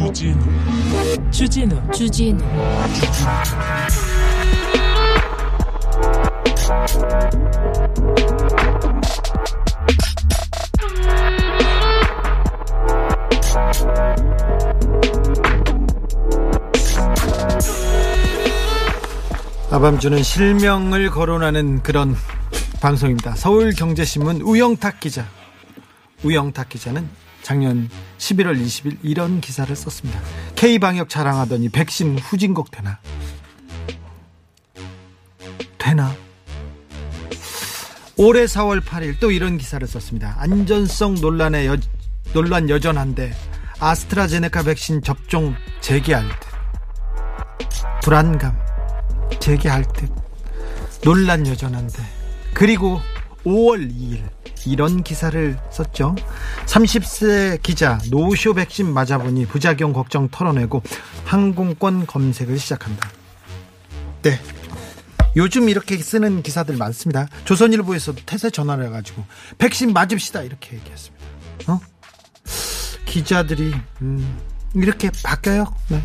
주진우 주진우 주진우 아밤주는 실명을 거론하는 그런 방송입니다. 서울경제신문 우영탁 기자. 우영탁 기자는 작년 11월 20일 이런 기사를 썼습니다. K방역 자랑하더니 백신 후진국 되나? 되나? 올해 4월 8일 또 이런 기사를 썼습니다. 안전성 논란에 여, 논란 여전한데 아스트라제네카 백신 접종 재개할 듯 불안감 재개할 듯 논란 여전한데 그리고 5월 2일 이런 기사를 썼죠. 30세 기자 노쇼 백신 맞아보니 부작용 걱정 털어내고 항공권 검색을 시작한다. 네. 요즘 이렇게 쓰는 기사들 많습니다. 조선일보에서도 태세 전화를 해가지고 백신 맞읍시다 이렇게 얘기했습니다. 어? 기자들이 음, 이렇게 바뀌어요? 네.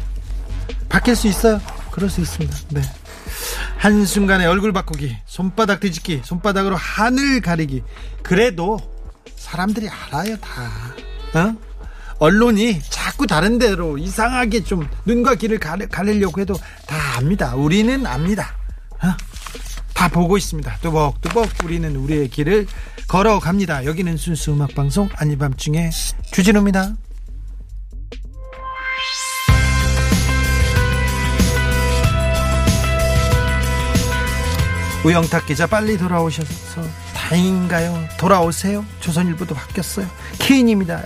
바뀔 수 있어요? 그럴 수 있습니다. 네. 한순간에 얼굴 바꾸기, 손바닥 뒤집기, 손바닥으로 하늘 가리기. 그래도 사람들이 알아요, 다. 어? 언론이 자꾸 다른 데로 이상하게 좀 눈과 귀를 가리, 가리려고 해도 다 압니다. 우리는 압니다. 어? 다 보고 있습니다. 뚜벅뚜벅 우리는 우리의 길을 걸어갑니다. 여기는 순수 음악방송 아니밤중에 주진우입니다. 우영탁 기자 빨리 돌아오셔서 다행인가요? 돌아오세요. 조선일보도 바뀌었어요. 케인입니다.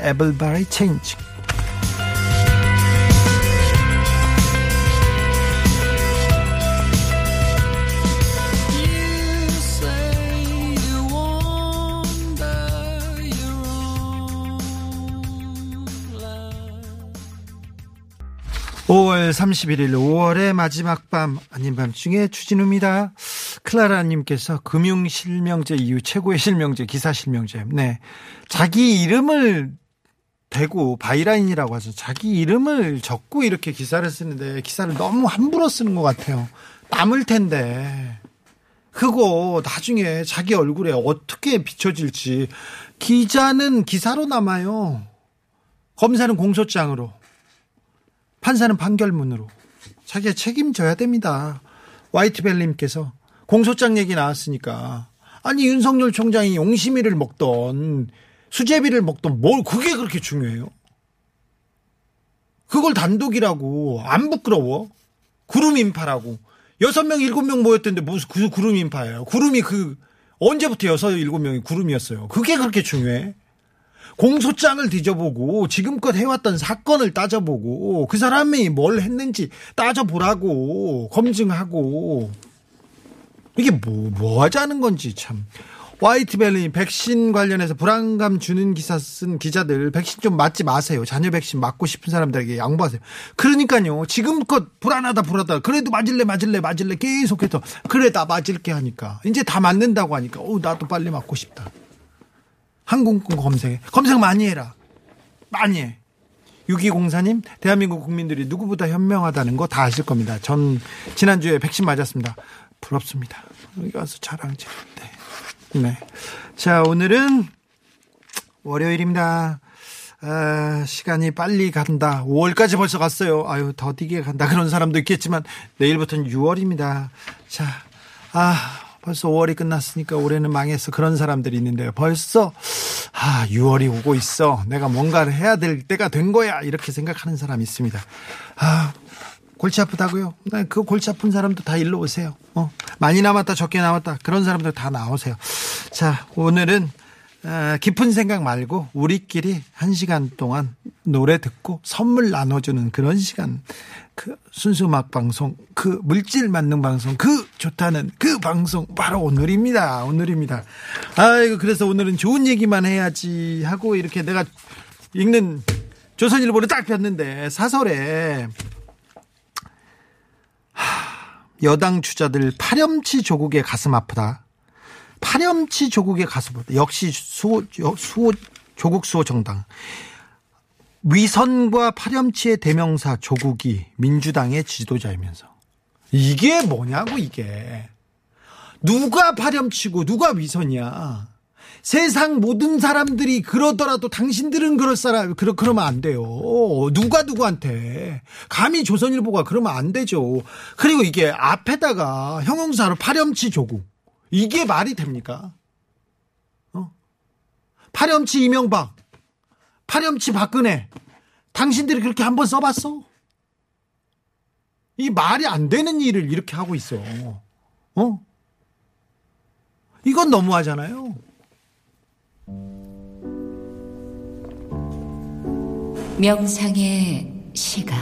Own life. 5월 31일 5월의 마지막 밤 아닌 밤중에 주진우입니다. 클라라님께서 금융실명제 이후 최고의 실명제 기사실명제. 네, 자기 이름을 대고 byline이라고 하죠. 자기 이름을 적고 이렇게 기사를 쓰는데 기사를 너무 함부로 쓰는 것 같아요. 남을 텐데. 그거 나중에 자기 얼굴에 어떻게 비춰질지 기자는 기사로 남아요. 검사는 공소장으로. 판사는 판결문으로 자기가 책임져야 됩니다. 화이트벨님께서 공소장 얘기 나왔으니까 아니 윤석열 총장이 용심이를 먹던 수제비를 먹던 뭘 그게 그렇게 중요해요? 그걸 단독이라고 안 부끄러워? 구름 인파라고 여섯 명 일곱 명 모였던데 무슨 그 구름 인파예요? 구름이 그 언제부터 여섯 일곱 명이 구름이었어요? 그게 그렇게 중요해? 공소장을 뒤져보고 지금껏 해왔던 사건을 따져보고 그 사람이 뭘 했는지 따져보라고 검증하고 이게 뭐, 뭐 하자는 건지 참. 화이트벨리 백신 관련해서 불안감 주는 기사 쓴 기자들 백신 좀 맞지 마세요. 자녀 백신 맞고 싶은 사람들에게 양보하세요. 그러니까요. 지금껏 불안하다 불안하다. 그래도 맞을래 맞을래 맞을래 계속해서 그래 나 맞을게 하니까 이제 다 맞는다고 하니까 어 나도 빨리 맞고 싶다. 항공권 검색해. 검색 많이 해라. 많이 해. 6204님, 대한민국 국민들이 누구보다 현명하다는 거 다 아실 겁니다. 전 지난주에 백신 맞았습니다. 부럽습니다. 여기 와서 자랑질. 네. 네. 자, 오늘은 월요일입니다. 아, 시간이 빨리 간다. 5월까지 벌써 갔어요. 아유, 더디게 간다. 그런 사람도 있겠지만, 내일부터는 6월입니다. 자, 아, 벌써 5월이 끝났으니까 올해는 망했어. 그런 사람들이 있는데요. 벌써, 아, 6월이 오고 있어. 내가 뭔가를 해야 될 때가 된 거야. 이렇게 생각하는 사람이 있습니다. 아, 골치 아프다고요? 네, 그 골치 아픈 사람도 다 일로 오세요. 어, 많이 남았다, 적게 남았다. 그런 사람들 다 나오세요. 자, 오늘은 아, 깊은 생각 말고 우리끼리 한 시간 동안 노래 듣고 선물 나눠주는 그런 시간. 그 순수 음악 방송, 그 물질 맞는 방송, 그 좋다는 그 방송 바로 오늘입니다. 오늘입니다. 아이고 그래서 오늘은 좋은 얘기만 해야지 하고 이렇게 내가 읽는 조선일보를 딱 폈는데 사설에 하, 여당 주자들 파렴치 조국의 가슴 아프다. 파렴치 조국의 가슴 아프다. 역시 수호, 수호 조국 수호 정당. 위선과 파렴치의 대명사 조국이 민주당의 지도자이면서 이게 뭐냐고 이게 누가 파렴치고 누가 위선이야 세상 모든 사람들이 그러더라도 당신들은 그럴 사람 그러 그러면 안 돼요 누가 누구한테 감히 조선일보가 그러면 안 되죠 그리고 이게 앞에다가 형용사로 파렴치 조국 이게 말이 됩니까 어? 파렴치 이명박 파렴치 박근혜. 당신들이 그렇게 한번 써봤어? 이 말이 안 되는 일을 이렇게 하고 있어. 어? 이건 너무하잖아요. 명상의 시간.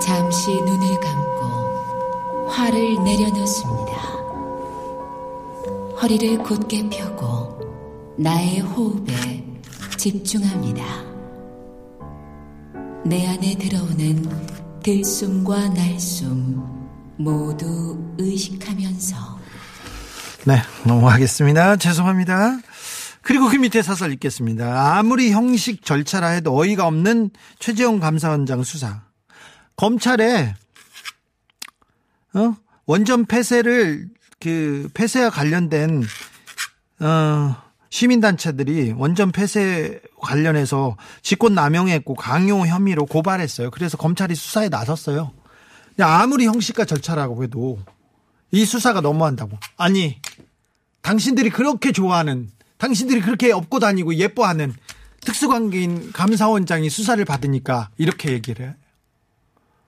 잠시 눈을 감고 화를 내려놓습니다. 허리를 곧게 펴고 나의 호흡에 집중합니다. 내 안에 들어오는 들숨과 날숨 모두 의식하면서 네, 넘어가겠습니다. 죄송합니다. 그리고 그 밑에 사설 읽겠습니다. 아무리 형식 절차라 해도 어이가 없는 최재형 감사원장 수사. 검찰에 어? 원전 폐쇄를 그 폐쇄와 관련된 어 시민단체들이 원전 폐쇄 관련해서 직권 남용했고 강요 혐의로 고발했어요. 그래서 검찰이 수사에 나섰어요. 아무리 형식과 절차라고 해도 이 수사가 너무한다고. 아니, 당신들이 그렇게 좋아하는, 당신들이 그렇게 업고 다니고 예뻐하는 특수관계인 감사원장이 수사를 받으니까 이렇게 얘기를 해.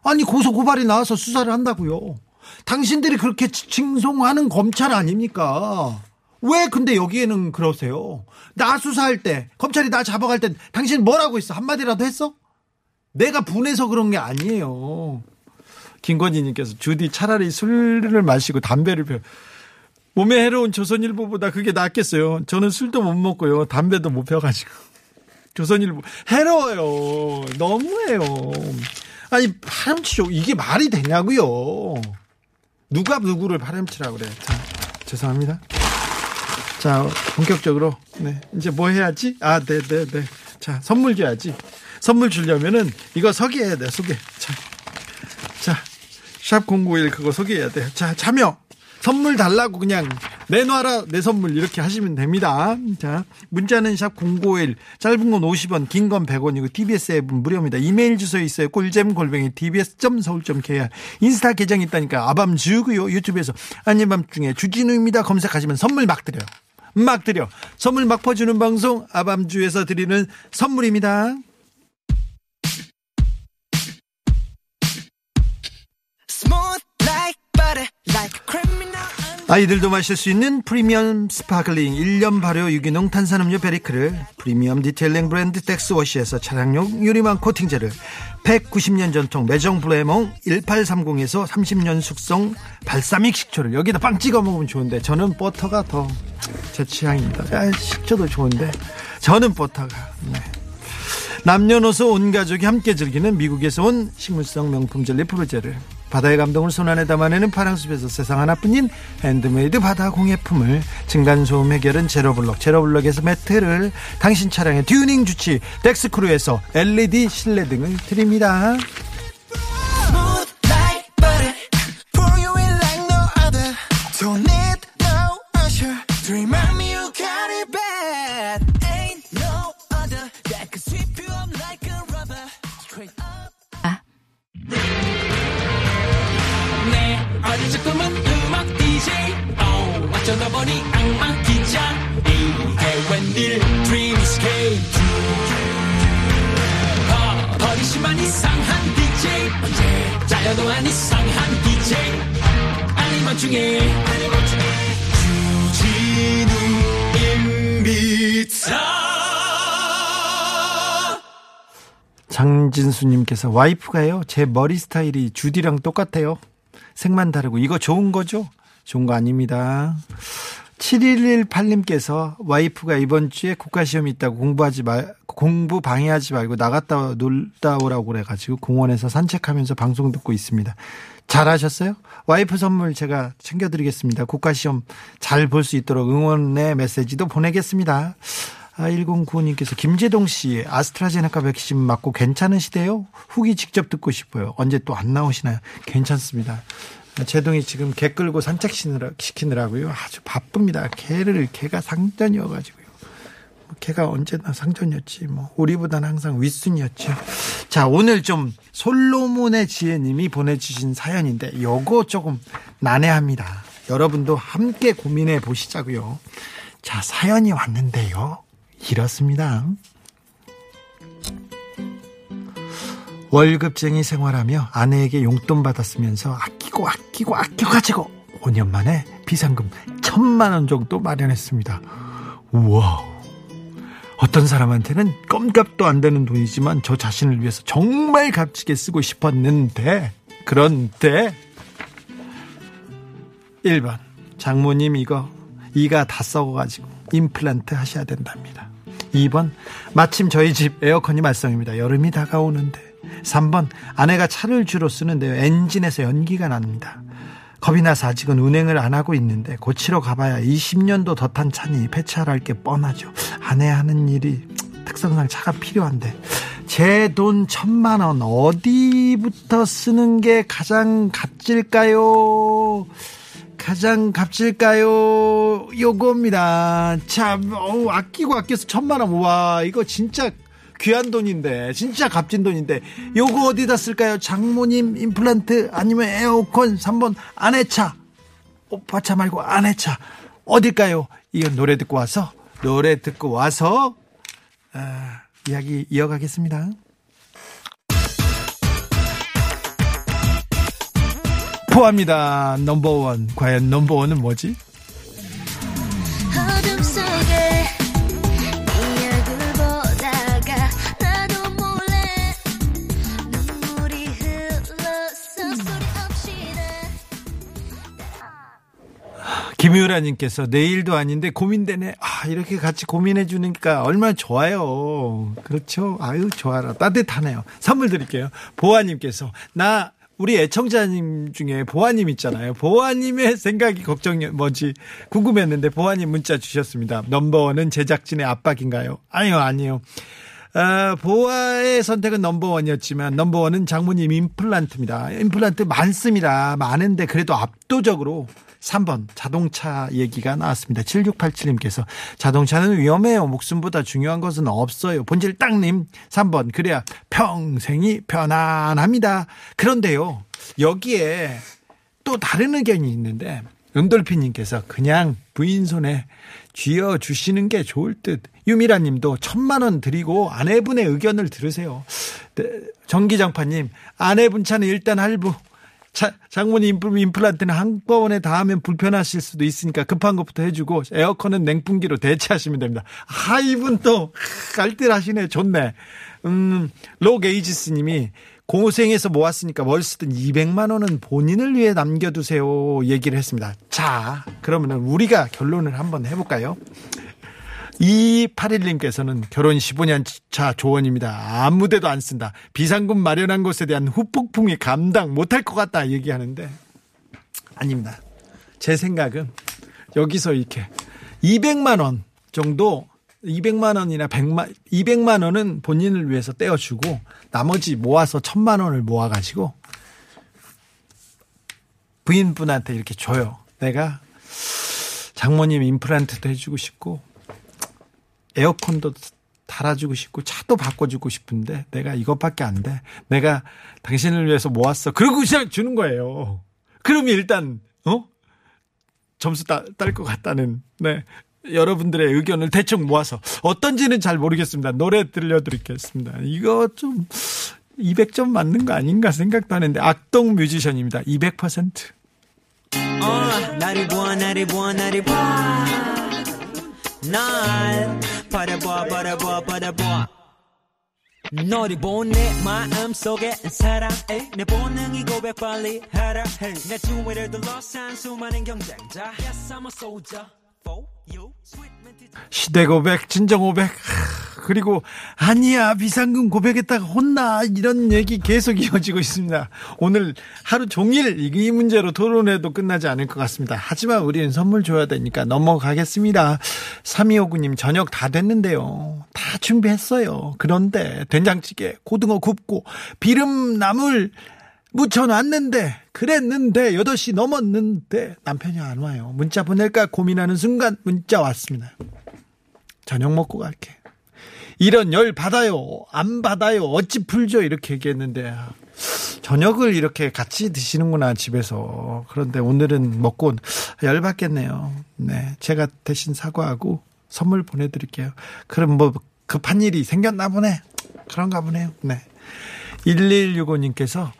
아니, 고소고발이 나와서 수사를 한다고요. 당신들이 그렇게 칭송하는 검찰 아닙니까? 왜 근데 여기에는 그러세요? 나 수사할 때, 검찰이 나 잡아갈 때 당신 뭐라고 했어? 한마디라도 했어? 내가 분해서 그런 게 아니에요. 김건희님께서 주디 차라리 술을 마시고 담배를 펴. 몸에 해로운 조선일보보다 그게 낫겠어요. 저는 술도 못 먹고요. 담배도 못 펴가지고. 조선일보. 해로워요. 너무해요. 아니, 파렴치죠. 이게 말이 되냐고요. 누가 누구를 파렴치라고 그래. 자, 죄송합니다. 자, 본격적으로. 네. 이제 뭐 해야지? 아, 네, 네, 네. 자, 선물 줘야지. 선물 주려면은 이거 소개해야 돼, 소개. 자. 자, 샵 091 그거 소개해야 돼. 자, 참여. 선물 달라고 그냥 내놔라 내 선물 이렇게 하시면 됩니다. 자, 문자는 샵 091, 짧은 건 50원, 긴 건 100원이고 TBS 앱은 무료입니다. 이메일 주소 있어요. 꿀잼 골뱅이 tbs.서울.kr 인스타 계정 있다니까 아밤주고요. 유튜브에서 아닌 밤중에 주진우입니다. 검색하시면 선물 막 드려요. 막 드려. 선물 막 퍼주는 방송 아밤주에서 드리는 선물입니다. 아이들도 마실 수 있는 프리미엄 sparkling 1년 발효 유기농 탄산음료 베리크를 프리미엄 detailing 브랜드 덱스워시에서 차량용 유리막 코팅제를 190년 전통 매정 블레몽 1830에서 30년 숙성 발사믹 식초를 여기다 빵 찍어 먹으면 좋은데 저는 버터가 더 제 취향입니다. 아, 식초도 좋은데 저는 버터가 네. 남녀노소 온 가족이 함께 즐기는 미국에서 온 식물성 명품 젤리 프로제를 바다의 감동을 손안에 담아내는 파랑숲에서 세상 하나뿐인 핸드메이드 바다 공예품을 층간소음 해결은 제로블럭 제로블럭에서 매트를 당신 차량의 튜닝 주치 덱스크루에서 LED 실내 등을 드립니다. 어린 꿈은 음악 DJ oh, 어, 어쩌다 보니 악마 기자 이게 웬일? Dreams came 어, 버리시만 이상한 DJ 잘려도 안 이상한 DJ 아니면 중에. 주진우 임비차. 장진수님께서 와이프가요? 제 머리 스타일이 주디랑 똑같아요. 색만 다르고 이거 좋은 거죠 좋은 거 아닙니다 7118님께서 와이프가 이번 주에 국가시험이 있다고 공부하지 말, 공부 방해하지 말고 나갔다 놀다 오라고 그래가지고 공원에서 산책하면서 방송 듣고 있습니다. 잘하셨어요? 와이프 선물 제가 챙겨드리겠습니다. 국가시험 잘 볼 수 있도록 응원의 메시지도 보내겠습니다. 아, 1095님께서 김재동 씨 아스트라제네카 백신 맞고 괜찮으시대요? 후기 직접 듣고 싶어요. 언제 또 안 나오시나요? 괜찮습니다. 제동이 지금 개 끌고 산책 시키느라고요. 아주 바쁩니다. 개를 개가 상전이어가지고요. 뭐 개가 언제나 상전이었지. 뭐 우리보다는 항상 윗순이었죠. 자 오늘 좀 솔로몬의 지혜님이 보내주신 사연인데 요거 조금 난해합니다. 여러분도 함께 고민해 보시자고요. 자 사연이 왔는데요. 이렇습니다. 월급쟁이 생활하며 아내에게 용돈 받았으면서 아끼고 아끼고 아껴가지고 5년 만에 비상금 천만 원 정도 마련했습니다. 우와. 어떤 사람한테는 껌값도 안 되는 돈이지만 저 자신을 위해서 정말 값지게 쓰고 싶었는데 그런데 1번 장모님 이거 이가 다 썩어가지고 임플란트 하셔야 된답니다. 2번 마침 저희 집 에어컨이 말썽입니다. 여름이 다가오는데 3번 아내가 차를 주로 쓰는데요. 엔진에서 연기가 납니다. 겁이 나서 아직은 운행을 안 하고 있는데 고치러 가봐야 20년도 더 탄 차니 폐차할 게 뻔하죠. 아내 하는 일이 특성상 차가 필요한데 제 돈 천만 원 어디부터 쓰는 게 가장 값질까요? 가장 값질까요? 요겁니다. 참, 어우, 아끼고 아껴서 천만 원. 와, 이거 진짜 귀한 돈인데 진짜 값진 돈인데 요거 어디다 쓸까요? 장모님 임플란트 아니면 에어컨 3번 아내차 오빠 차 말고 아내차 어딜까요? 이건 노래 듣고 와서 노래 듣고 와서 아, 이야기 이어가겠습니다. 포함니다 넘버원 과연 넘버원은 뭐지? 김유라님께서 내일도 아닌데 고민되네. 아, 이렇게 같이 고민해 주니까 얼마나 좋아요. 그렇죠. 아유, 좋아라. 따뜻하네요. 선물 드릴게요. 보아님께서 나 우리 애청자님 중에 보아님 있잖아요. 보아님의 생각이 걱정이 뭐지 궁금했는데 보아님 문자 주셨습니다. 넘버원은 제작진의 압박인가요? 아니요, 아니요. 아, 보아의 선택은 넘버원이었지만 넘버원은 장모님 임플란트입니다. 임플란트 많습니다. 많은데 그래도 압도적으로 3번 자동차 얘기가 나왔습니다. 7687님께서 자동차는 위험해요. 목숨보다 중요한 것은 없어요. 본질 땅님 3번 그래야 평생이 편안합니다. 그런데요. 여기에 또 다른 의견이 있는데 은돌피님께서 그냥 부인 손에 쥐어 주시는 게 좋을 듯. 유미라 님도 천만 원 드리고 아내분의 의견을 들으세요. 네, 전기장파님, 아내분 차는 일단 할부. 자, 장모님 임플란트는 한꺼번에 다 하면 불편하실 수도 있으니까 급한 것부터 해주고 에어컨은 냉풍기로 대체하시면 됩니다. 아, 이분 또 깔뜰하시네. 좋네. 음, 로게이지스 님이 고생해서 모았으니까 뭘 쓰든 200만 원은 본인을 위해 남겨두세요. 얘기를 했습니다. 자, 그러면은 우리가 결론을 한번 해볼까요? 2281님께서는 결혼 15년 차 조언입니다. 아무 데도 안 쓴다. 비상금 마련한 것에 대한 후폭풍이 감당 못할 것 같다 얘기하는데 아닙니다. 제 생각은 여기서 이렇게 200만 원 정도 200만 원이나 100만 200만 원은 본인을 위해서 떼어주고 나머지 모아서 1000만 원을 모아 가지고 부인분한테 이렇게 줘요. 내가 장모님 임플란트도 해주고 싶고 에어컨도 달아주고 싶고 차도 바꿔주고 싶은데 내가 이것밖에 안 돼. 내가 당신을 위해서 모았어. 그러고 그냥 주는 거예요. 그러면 일단 어 점수 딸 것 같다는 네 여러분들의 의견을 대충 모아서 어떤지는 잘 모르겠습니다. 노래 들려드리겠습니다. 이거 좀 200점 맞는 거 아닌가 생각도 하는데 악동 뮤지션입니다. 200%. 어, 나를 보아 나를 보아 나를 보아 날 바라보아 바라보아 바라보아 너를 보내 마음속에 사랑해 내 본능이 고백 빨리 하라 해내 주위를 둘러싼 수많은 경쟁자 Yes I'm a soldier. For 시대 고백, 진정 고백, 하, 그리고 아니야 비상금 고백했다가 혼나 이런 얘기 계속 이어지고 있습니다. 오늘 하루 종일 이 문제로 토론해도 끝나지 않을 것 같습니다. 하지만 우리는 선물 줘야 되니까 넘어가겠습니다. 3259님 저녁 다 됐는데요. 다 준비했어요. 그런데 된장찌개, 고등어 굽고 비름 나물 묻혀놨는데 그랬는데 8시 넘었는데 남편이 안 와요. 문자 보낼까 고민하는 순간 문자 왔습니다. 저녁 먹고 갈게. 이런 열 받아요. 안 받아요. 어찌 풀죠. 이렇게 얘기했는데 저녁을 이렇게 같이 드시는구나 집에서. 그런데 오늘은 먹고 열 받겠네요. 네. 제가 대신 사과하고 선물 보내 드릴게요. 그럼 뭐 급한 일이 생겼나 보네. 그런가 보네요. 네. 1165님께서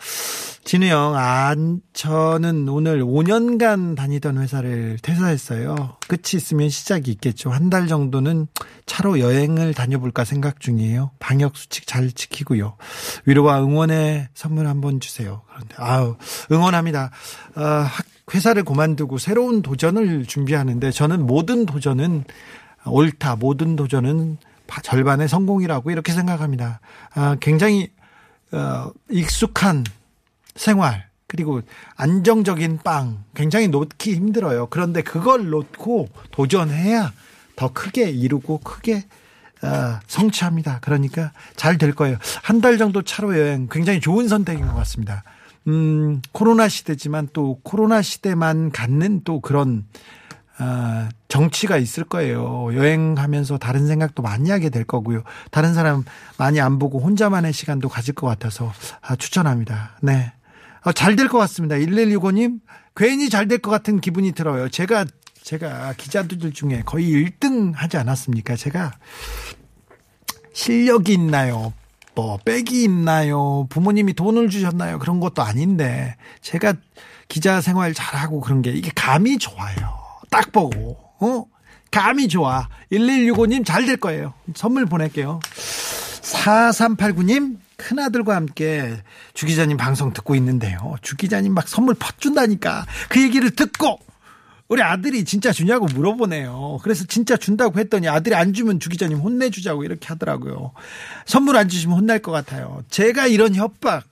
진우 형, 아, 저는 오늘 5년간 다니던 회사를 퇴사했어요. 끝이 있으면 시작이 있겠죠. 한 달 정도는 차로 여행을 다녀볼까 생각 중이에요. 방역 수칙 잘 지키고요. 위로와 응원의 선물 한번 주세요. 그런데, 아우, 응원합니다. 아, 회사를 그만두고 새로운 도전을 준비하는데 저는 모든 도전은 옳다. 모든 도전은 절반의 성공이라고 이렇게 생각합니다. 아, 굉장히, 어, 익숙한 생활 그리고 안정적인 빵 굉장히 놓기 힘들어요. 그런데 그걸 놓고 도전해야 더 크게 이루고 크게 어, 성취합니다. 그러니까 잘 될 거예요. 한 달 정도 차로 여행 굉장히 좋은 선택인 것 같습니다. 음, 코로나 시대지만 또 코로나 시대만 갖는 또 그런 아, 정치가 있을 거예요. 여행하면서 다른 생각도 많이 하게 될 거고요. 다른 사람 많이 안 보고 혼자만의 시간도 가질 것 같아서 아, 추천합니다. 네. 어, 잘될 것 같습니다. 1165님, 괜히 잘 될 것 같은 기분이 들어요. 제가, 제가 기자들 중에 거의 1등 하지 않았습니까? 제가 실력이 있나요? 뭐, 빽이 있나요? 부모님이 돈을 주셨나요? 그런 것도 아닌데, 제가 기자 생활 잘하고 그런 게 이게 감이 좋아요. 딱 보고, 어? 감이 좋아. 1165님 잘 될 거예요. 선물 보낼게요. 4389님, 큰아들과 함께 주 기자님 방송 듣고 있는데요. 주 기자님 막 선물 퍼준다니까. 그 얘기를 듣고 우리 아들이 진짜 주냐고 물어보네요. 그래서 진짜 준다고 했더니 아들이 안 주면 주 기자님 혼내주자고 이렇게 하더라고요. 선물 안 주시면 혼날 것 같아요. 제가 이런 협박,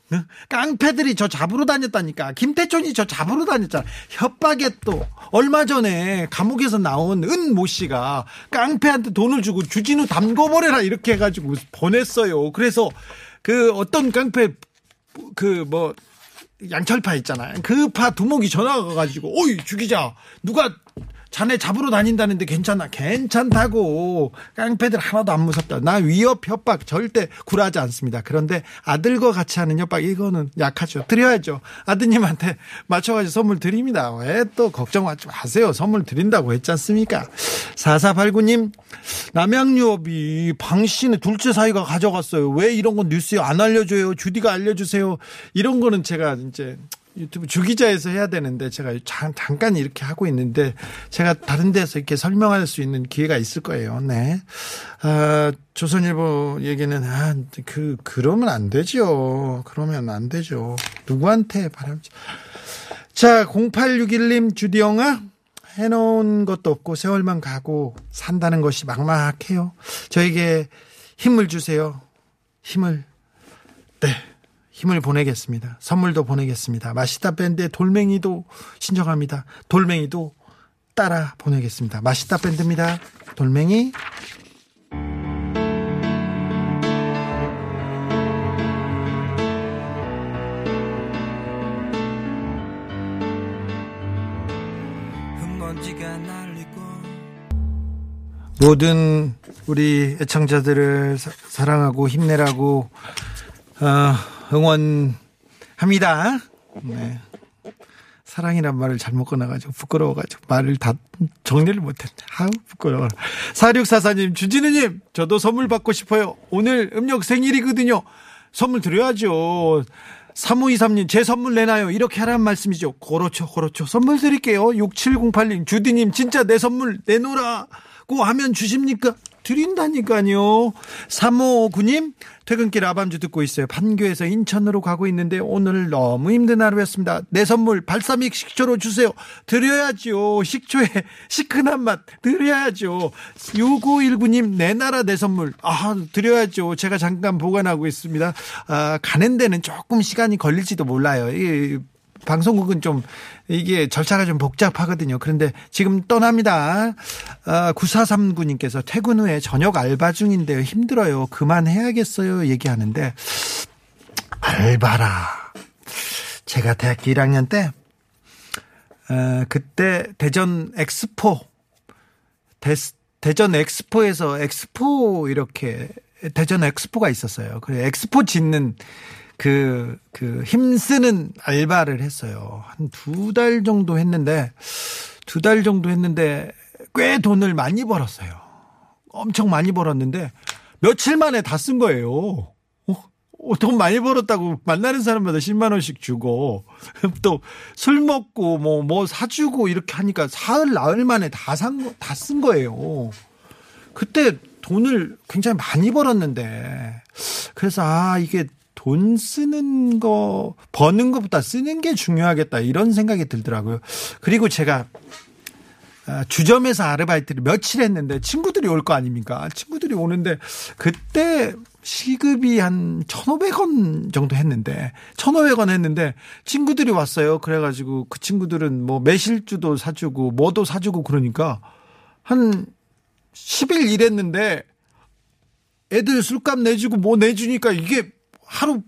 깡패들이 저 잡으러 다녔다니까. 김태촌이 저 잡으러 다녔잖아. 협박에 또 얼마 전에 감옥에서 나온 은 모 씨가 깡패한테 돈을 주고 주진우 담궈버려라 이렇게 해가지고 보냈어요. 그래서 그 어떤 깡패 그 뭐 양철파 있잖아요. 그 파 두목이 전화가 가지고 어이 주기자 누가 자네 잡으러 다닌다는데 괜찮아? 괜찮다고. 깡패들 하나도 안 무섭다. 나 위협 협박 절대 굴하지 않습니다. 그런데 아들과 같이 하는 협박 이거는 약하죠. 드려야죠. 아드님한테 맞춰가지고 선물 드립니다. 왜 또 걱정하지 마세요. 선물 드린다고 했지 않습니까? 4489님 남양유업이 방 씨는 둘째 사이가 가져갔어요. 왜 이런 건 뉴스에 안 알려줘요? 주디가 알려주세요. 이런 거는 제가 이제 유튜브 주기자에서 해야 되는데 제가 잠깐 이렇게 하고 있는데 제가 다른 데서 이렇게 설명할 수 있는 기회가 있을 거예요. 네. 아, 조선일보 얘기는 아, 그 그러면 안 되죠. 그러면 안 되죠. 누구한테 바람지. 자, 0861님 주디 영아 해놓은 것도 없고 세월만 가고 산다는 것이 막막해요. 저에게 힘을 주세요. 힘을. 네. 힘을 보내겠습니다. 선물도 보내겠습니다. 마시다 밴드의 돌멩이도 신청합니다. 돌멩이도 따라 보내겠습니다. 마시다 밴드입니다. 돌멩이. 모든 우리 애청자들을 사, 랑하고 힘내라고 어, 응원합니다. 네. 사랑이란 말을 잘못 꺼내가지고 부끄러워가지고 말을 다 정리를 못했네. 아우, 부끄러워. 4644님, 주진우님, 저도 선물 받고 싶어요. 오늘 음력 생일이거든요. 선물 드려야죠. 3523님, 제 선물 내놔요. 이렇게 하라는 말씀이죠. 그렇죠, 그렇죠. 선물 드릴게요. 6708님, 주디님, 진짜 내 선물 내놓으라고 하면 주십니까? 드린다니까요. 3559님, 퇴근길 아밤주 듣고 있어요. 판교에서 인천으로 가고 있는데 오늘 너무 힘든 하루였습니다. 내 선물 발사믹 식초로 주세요. 드려야죠. 식초에 시큰한 맛 드려야죠. 6519님, 내 나라 내 선물. 아, 드려야죠. 제가 잠깐 보관하고 있습니다. 아, 가는 데는 조금 시간이 걸릴지도 몰라요. 이, 방송국은 좀 이게 절차가 좀 복잡하거든요. 그런데 지금 떠납니다. 아, 9439님께서 퇴근 후에 저녁 알바 중인데요. 힘들어요. 그만해야겠어요. 얘기하는데 알바라. 제가 대학교 1학년 때 어, 그때 대전 엑스포 대, 대전 엑스포에서 엑스포 이렇게 대전 엑스포가 있었어요. 그래 엑스포 짓는 그, 그, 힘쓰는 알바를 했어요. 한 두 달 정도 했는데, 두 달 정도 했는데, 꽤 돈을 많이 벌었어요. 엄청 많이 벌었는데, 며칠 만에 다 쓴 거예요. 어, 돈 많이 벌었다고 만나는 사람마다 10만원씩 주고, 또 술 먹고, 뭐, 뭐 사주고 이렇게 하니까 사흘, 나흘 만에 다 산, 거, 다 쓴 거예요. 그때 돈을 굉장히 많이 벌었는데, 그래서, 아, 이게 돈 쓰는 거, 버는 것보다 쓰는 게 중요하겠다. 이런 생각이 들더라고요. 그리고 제가 아, 주점에서 아르바이트를 며칠 했는데 친구들이 올 거 아닙니까? 친구들이 오는데 그때 시급이 한 1,500원 정도 했는데 1,500원 했는데 친구들이 왔어요. 그래 가지고 그 친구들은 뭐 매실주도 사주고 뭐도 사주고 그러니까 한 10일 일했는데 애들 술값 내주고 뭐 내주니까 이게 하루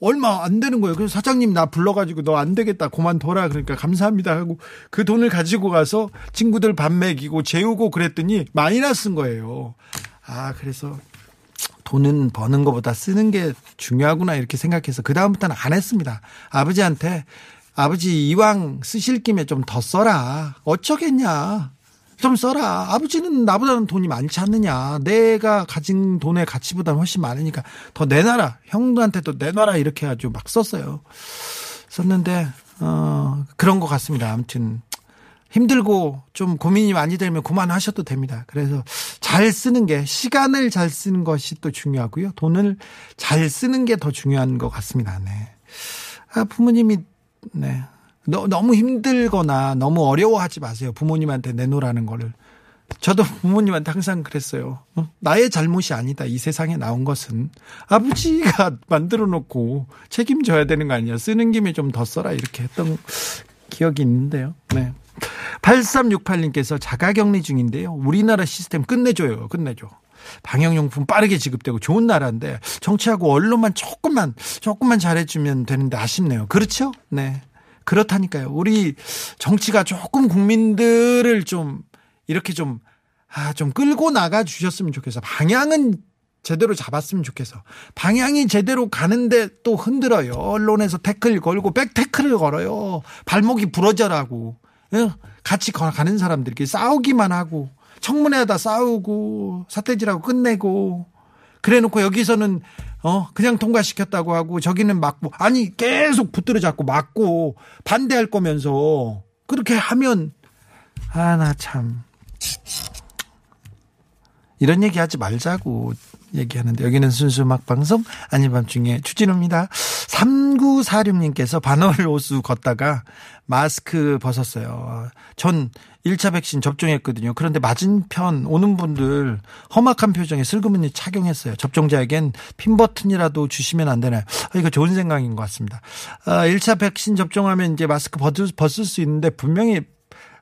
얼마 안 되는 거예요. 그래서 사장님 나 불러가지고 너 안 되겠다 그만둬라 그러니까 감사합니다 하고 그 돈을 가지고 가서 친구들 밥 먹이고 재우고 그랬더니 마이너스인 거예요. 아 그래서 돈은 버는 것보다 쓰는 게 중요하구나 이렇게 생각해서 그 다음부터는 안 했습니다. 아버지한테 아버지 이왕 쓰실 김에 좀 더 써라 어쩌겠냐 좀 써라. 아버지는 나보다는 돈이 많지 않느냐. 내가 가진 돈의 가치보다 훨씬 많으니까 더 내놔라. 형들한테도 내놔라. 이렇게 해가지고 막 썼어요. 썼는데, 어, 그런 것 같습니다. 아무튼. 힘들고 좀 고민이 많이 되면 그만하셔도 됩니다. 그래서 잘 쓰는 게 시간을 잘 쓰는 것이 또 중요하고요. 돈을 잘 쓰는 게 더 중요한 것 같습니다. 네. 아, 부모님이 네. 너무 힘들거나 너무 어려워하지 마세요. 부모님한테 내놓으라는 거를. 저도 부모님한테 항상 그랬어요. 어? 나의 잘못이 아니다. 이 세상에 나온 것은 아버지가 만들어 놓고 책임져야 되는 거 아니야. 쓰는 김에 좀 더 써라. 이렇게 했던 기억이 있는데요. 네. 8368님께서 자가 격리 중인데요. 우리나라 시스템 끝내줘요. 끝내줘. 방역용품 빠르게 지급되고 좋은 나라인데 정치하고 언론만 조금만 조금만 잘해주면 되는데 아쉽네요. 그렇죠? 네. 그렇다니까요. 우리 정치가 조금 국민들을 좀 이렇게 좀, 아, 좀 끌고 나가 주셨으면 좋겠어. 방향은 제대로 잡았으면 좋겠어. 방향이 제대로 가는데 또 흔들어요. 언론에서 태클 걸고 백태클을 걸어요. 발목이 부러져라고. 같이 가는 사람들끼리 싸우기만 하고 청문회하다 싸우고 사태질하고 끝내고 그래 놓고 여기서는 어 그냥 통과시켰다고 하고 저기는 막고 아니 계속 붙들어 잡고 막고 반대할 거면서 그렇게 하면 아 나 참 이런 얘기 하지 말자고 얘기하는데 여기는 순수 음악 방송 아닌 밤중에 추진호입니다. 3946님께서 반월 호수 걷다가 마스크 벗었어요. 전 1차 백신 접종했거든요. 그런데 맞은편 오는 분들 험악한 표정에 슬그머니 착용했어요. 접종자에겐 핀 버튼이라도 주시면 안 되나요? 아, 이거 좋은 생각인 것 같습니다. 아, 1차 백신 접종하면 이제 마스크 벗을, 벗을 수 있는데 분명히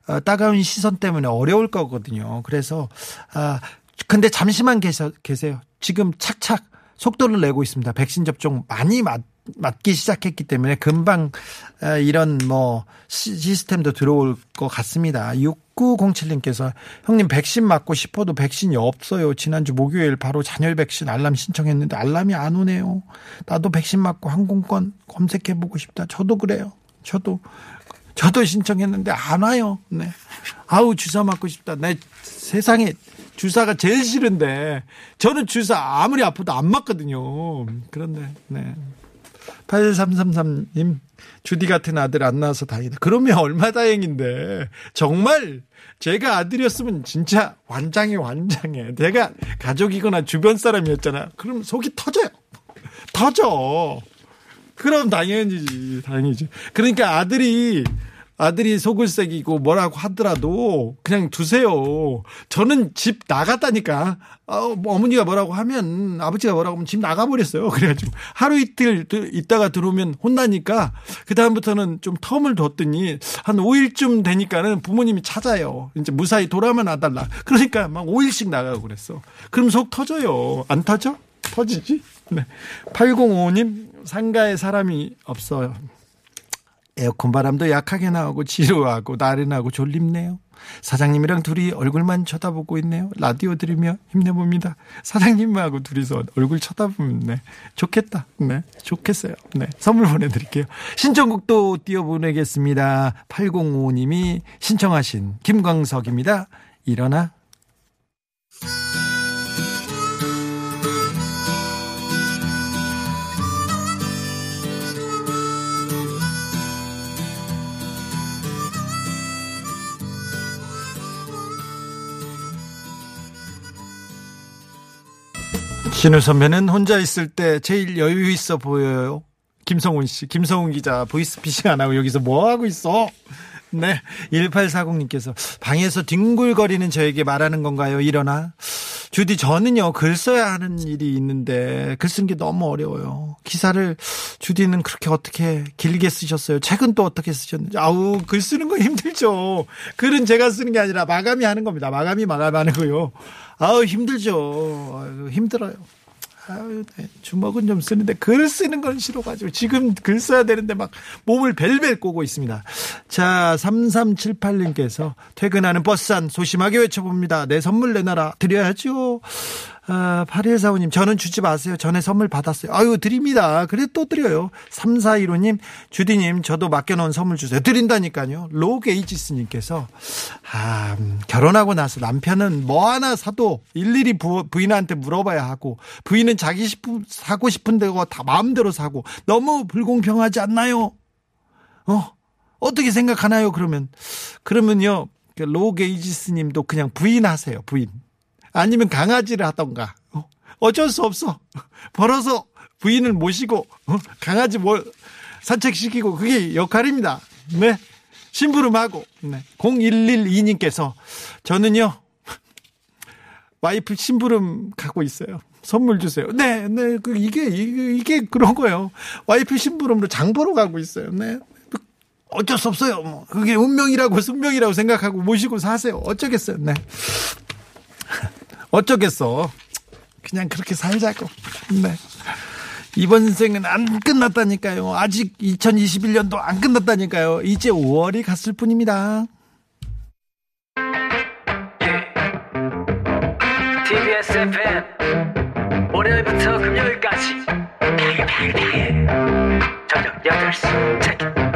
아, 따가운 시선 때문에 어려울 거거든요. 그래서 아 근데 잠시만 계세요. 지금 착착 속도를 내고 있습니다. 백신 접종 많이 맞, 맞기 시작했기 때문에 금방 아, 이런 뭐 시스템도 들어올 것 같습니다. 6907님께서 형님 백신 맞고 싶어도 백신이 없어요. 지난주 목요일 바로 잔열 백신 알람 신청했는데 알람이 안 오네요. 나도 백신 맞고 항공권 검색해 보고 싶다. 저도 그래요. 저도 저도 신청했는데 안 와요. 네. 아우 주사 맞고 싶다. 내 세상에 주사가 제일 싫은데 저는 주사 아무리 아파도 안 맞거든요. 그런데 네. 8333님 주디 같은 아들 안 낳아서 다행이다. 그러면 얼마 다행인데. 정말 제가 아들이었으면 진짜 완장해, 완장해. 내가 가족이거나 주변 사람이었잖아. 그럼 속이 터져요. 터져. 그럼 당연히지, 당연히지. 그러니까 아들이 아들이 속을 새기고 뭐라고 하더라도 그냥 두세요. 저는 집 나갔다니까. 어, 뭐 어머니가 뭐라고 하면 아버지가 뭐라고 하면 집 나가버렸어요. 그래가지고 하루 이틀 있다가 들어오면 혼나니까 그 다음부터는 좀 텀을 뒀더니 한 5일쯤 되니까는 부모님이 찾아요. 이제 무사히 돌아만 와달라. 그러니까 막 5일씩 나가고 그랬어. 그럼 속 터져요. 안 터져? 터지지? 네. 8055님 상가에 사람이 없어요. 에어컨 바람도 약하게 나오고 지루하고 나른하고 졸립네요. 사장님이랑 둘이 얼굴만 쳐다보고 있네요. 라디오 들으며 힘내봅니다. 사장님하고 둘이서 얼굴 쳐다보면 네. 좋겠다. 네. 좋겠어요. 네. 선물 보내드릴게요. 신청곡도 띄워보내겠습니다. 8055님이 신청하신 김광석입니다. 일어나. 신우 선배는 혼자 있을 때 제일 여유 있어 보여요. 김성훈 씨, 김성훈 기자 보이스피싱 안 하고 여기서 뭐 하고 있어? 네. 1840님께서 방에서 뒹굴거리는 저에게 말하는 건가요? 일어나. 주디 저는요 글 써야 하는 일이 있는데 글쓴게 너무 어려워요. 기사를 주디는 그렇게 어떻게 길게 쓰셨어요? 책은 또 어떻게 쓰셨는지 아우 글 쓰는 거 힘들죠. 글은 제가 쓰는 게 아니라 마감이 하는 겁니다. 마감이 마감하는 거요. 아우 힘들죠. 힘들어요. 아유, 네. 주먹은 좀 쓰는데 글 쓰는 건 싫어가지고 지금 글 써야 되는데 막 몸을 벨벨 꼬고 있습니다. 자, 3378님께서 퇴근하는 버스 안 소심하게 외쳐봅니다. 내 선물 내놔라. 드려야죠. 아, 8145님, 저는 주지 마세요. 전에 선물 받았어요. 아유, 드립니다. 그래, 또 드려요. 3415님, 주디님, 저도 맡겨놓은 선물 주세요. 드린다니까요. 로게이지스님께서, 아, 음, 결혼하고 나서 남편은 뭐 하나 사도 일일이 부, 부인한테 물어봐야 하고, 부인은 자기 싶은, 사고 싶은 데고 다 마음대로 사고, 너무 불공평하지 않나요? 어, 어떻게 생각하나요, 그러면? 그러면요, 그 로게이지스 님도 그냥 부인 하세요, 부인. 아니면 강아지를 하던가. 어, 어쩔 수 없어. 벌어서 부인을 모시고 어, 강아지 뭘 산책시키고 그게 역할입니다. 네. 심부름하고. 네. 0112님께서 저는요. 와이프 심부름 가고 있어요. 선물 주세요. 네, 네. 그 이게 이게, 이게 그런 거예요. 와이프 심부름으로 장 보러 가고 있어요. 네. 어쩔 수 없어요. 뭐 그게 운명이라고 숙명이라고 생각하고 모시고 사세요. 어쩌겠어요. 네. 어쩌겠어. 그냥 그렇게 살자고. 네. 이번 생은 안 끝났다니까요. 아직 2021년도 안 끝났다니까요. 이제 5월이 갔을 뿐입니다. 월요일부터 금요일까지 저녁 8시 체크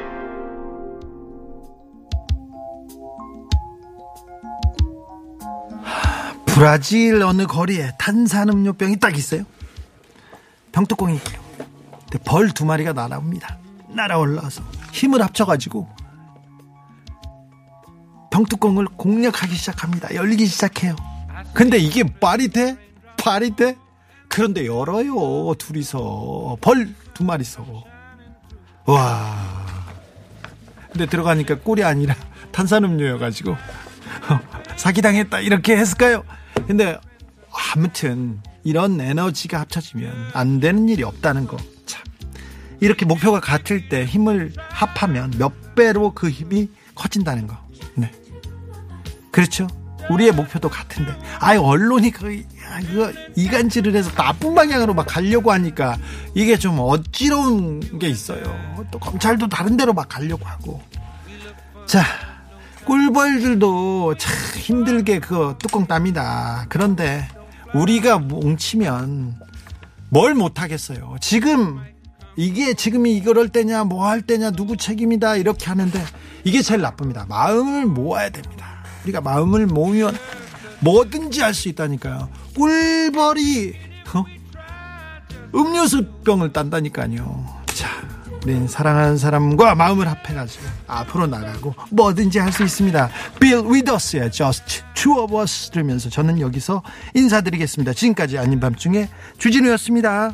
브라질 어느 거리에 탄산음료병이 딱 있어요. 병뚜껑이 벌두 마리가 날아옵니다. 날아올라서 힘을 합쳐가지고 병뚜껑을 공략하기 시작합니다. 열리기 시작해요. 근데 이게 말이 돼? 말이 돼? 그런데 열어요. 둘이서 벌 두 마리서 와. 근데 들어가니까 꿀이 아니라 탄산음료여가지고 사기당했다 이렇게 했을까요? 근데 아무튼 이런 에너지가 합쳐지면 안 되는 일이 없다는 거. 참. 이렇게 목표가 같을 때 힘을 합하면 몇 배로 그 힘이 커진다는 거. 네. 그렇죠. 우리의 목표도 같은데. 아예 언론이 그 이거 이간질을 해서 나쁜 방향으로 막 가려고 하니까 이게 좀 어지러운 게 있어요. 또 검찰도 다른 데로 막 가려고 하고. 자, 꿀벌들도 참 힘들게 그 뚜껑 땁니다. 그런데 우리가 뭉치면 뭘 못하겠어요. 지금 이게 지금이 이럴 때냐 뭐 할 때냐 누구 책임이다 이렇게 하는데 이게 제일 나쁩니다. 마음을 모아야 됩니다. 우리가 마음을 모으면 뭐든지 할 수 있다니까요. 꿀벌이 어? 음료수 병을 딴다니까요. 자, 우린 사랑하는 사람과 마음을 합해가지고 앞으로 나가고 뭐든지 할 수 있습니다. Bill with us의 Just Two of Us 들으면서 저는 여기서 인사드리겠습니다. 지금까지 아닌 밤중에 주진우였습니다.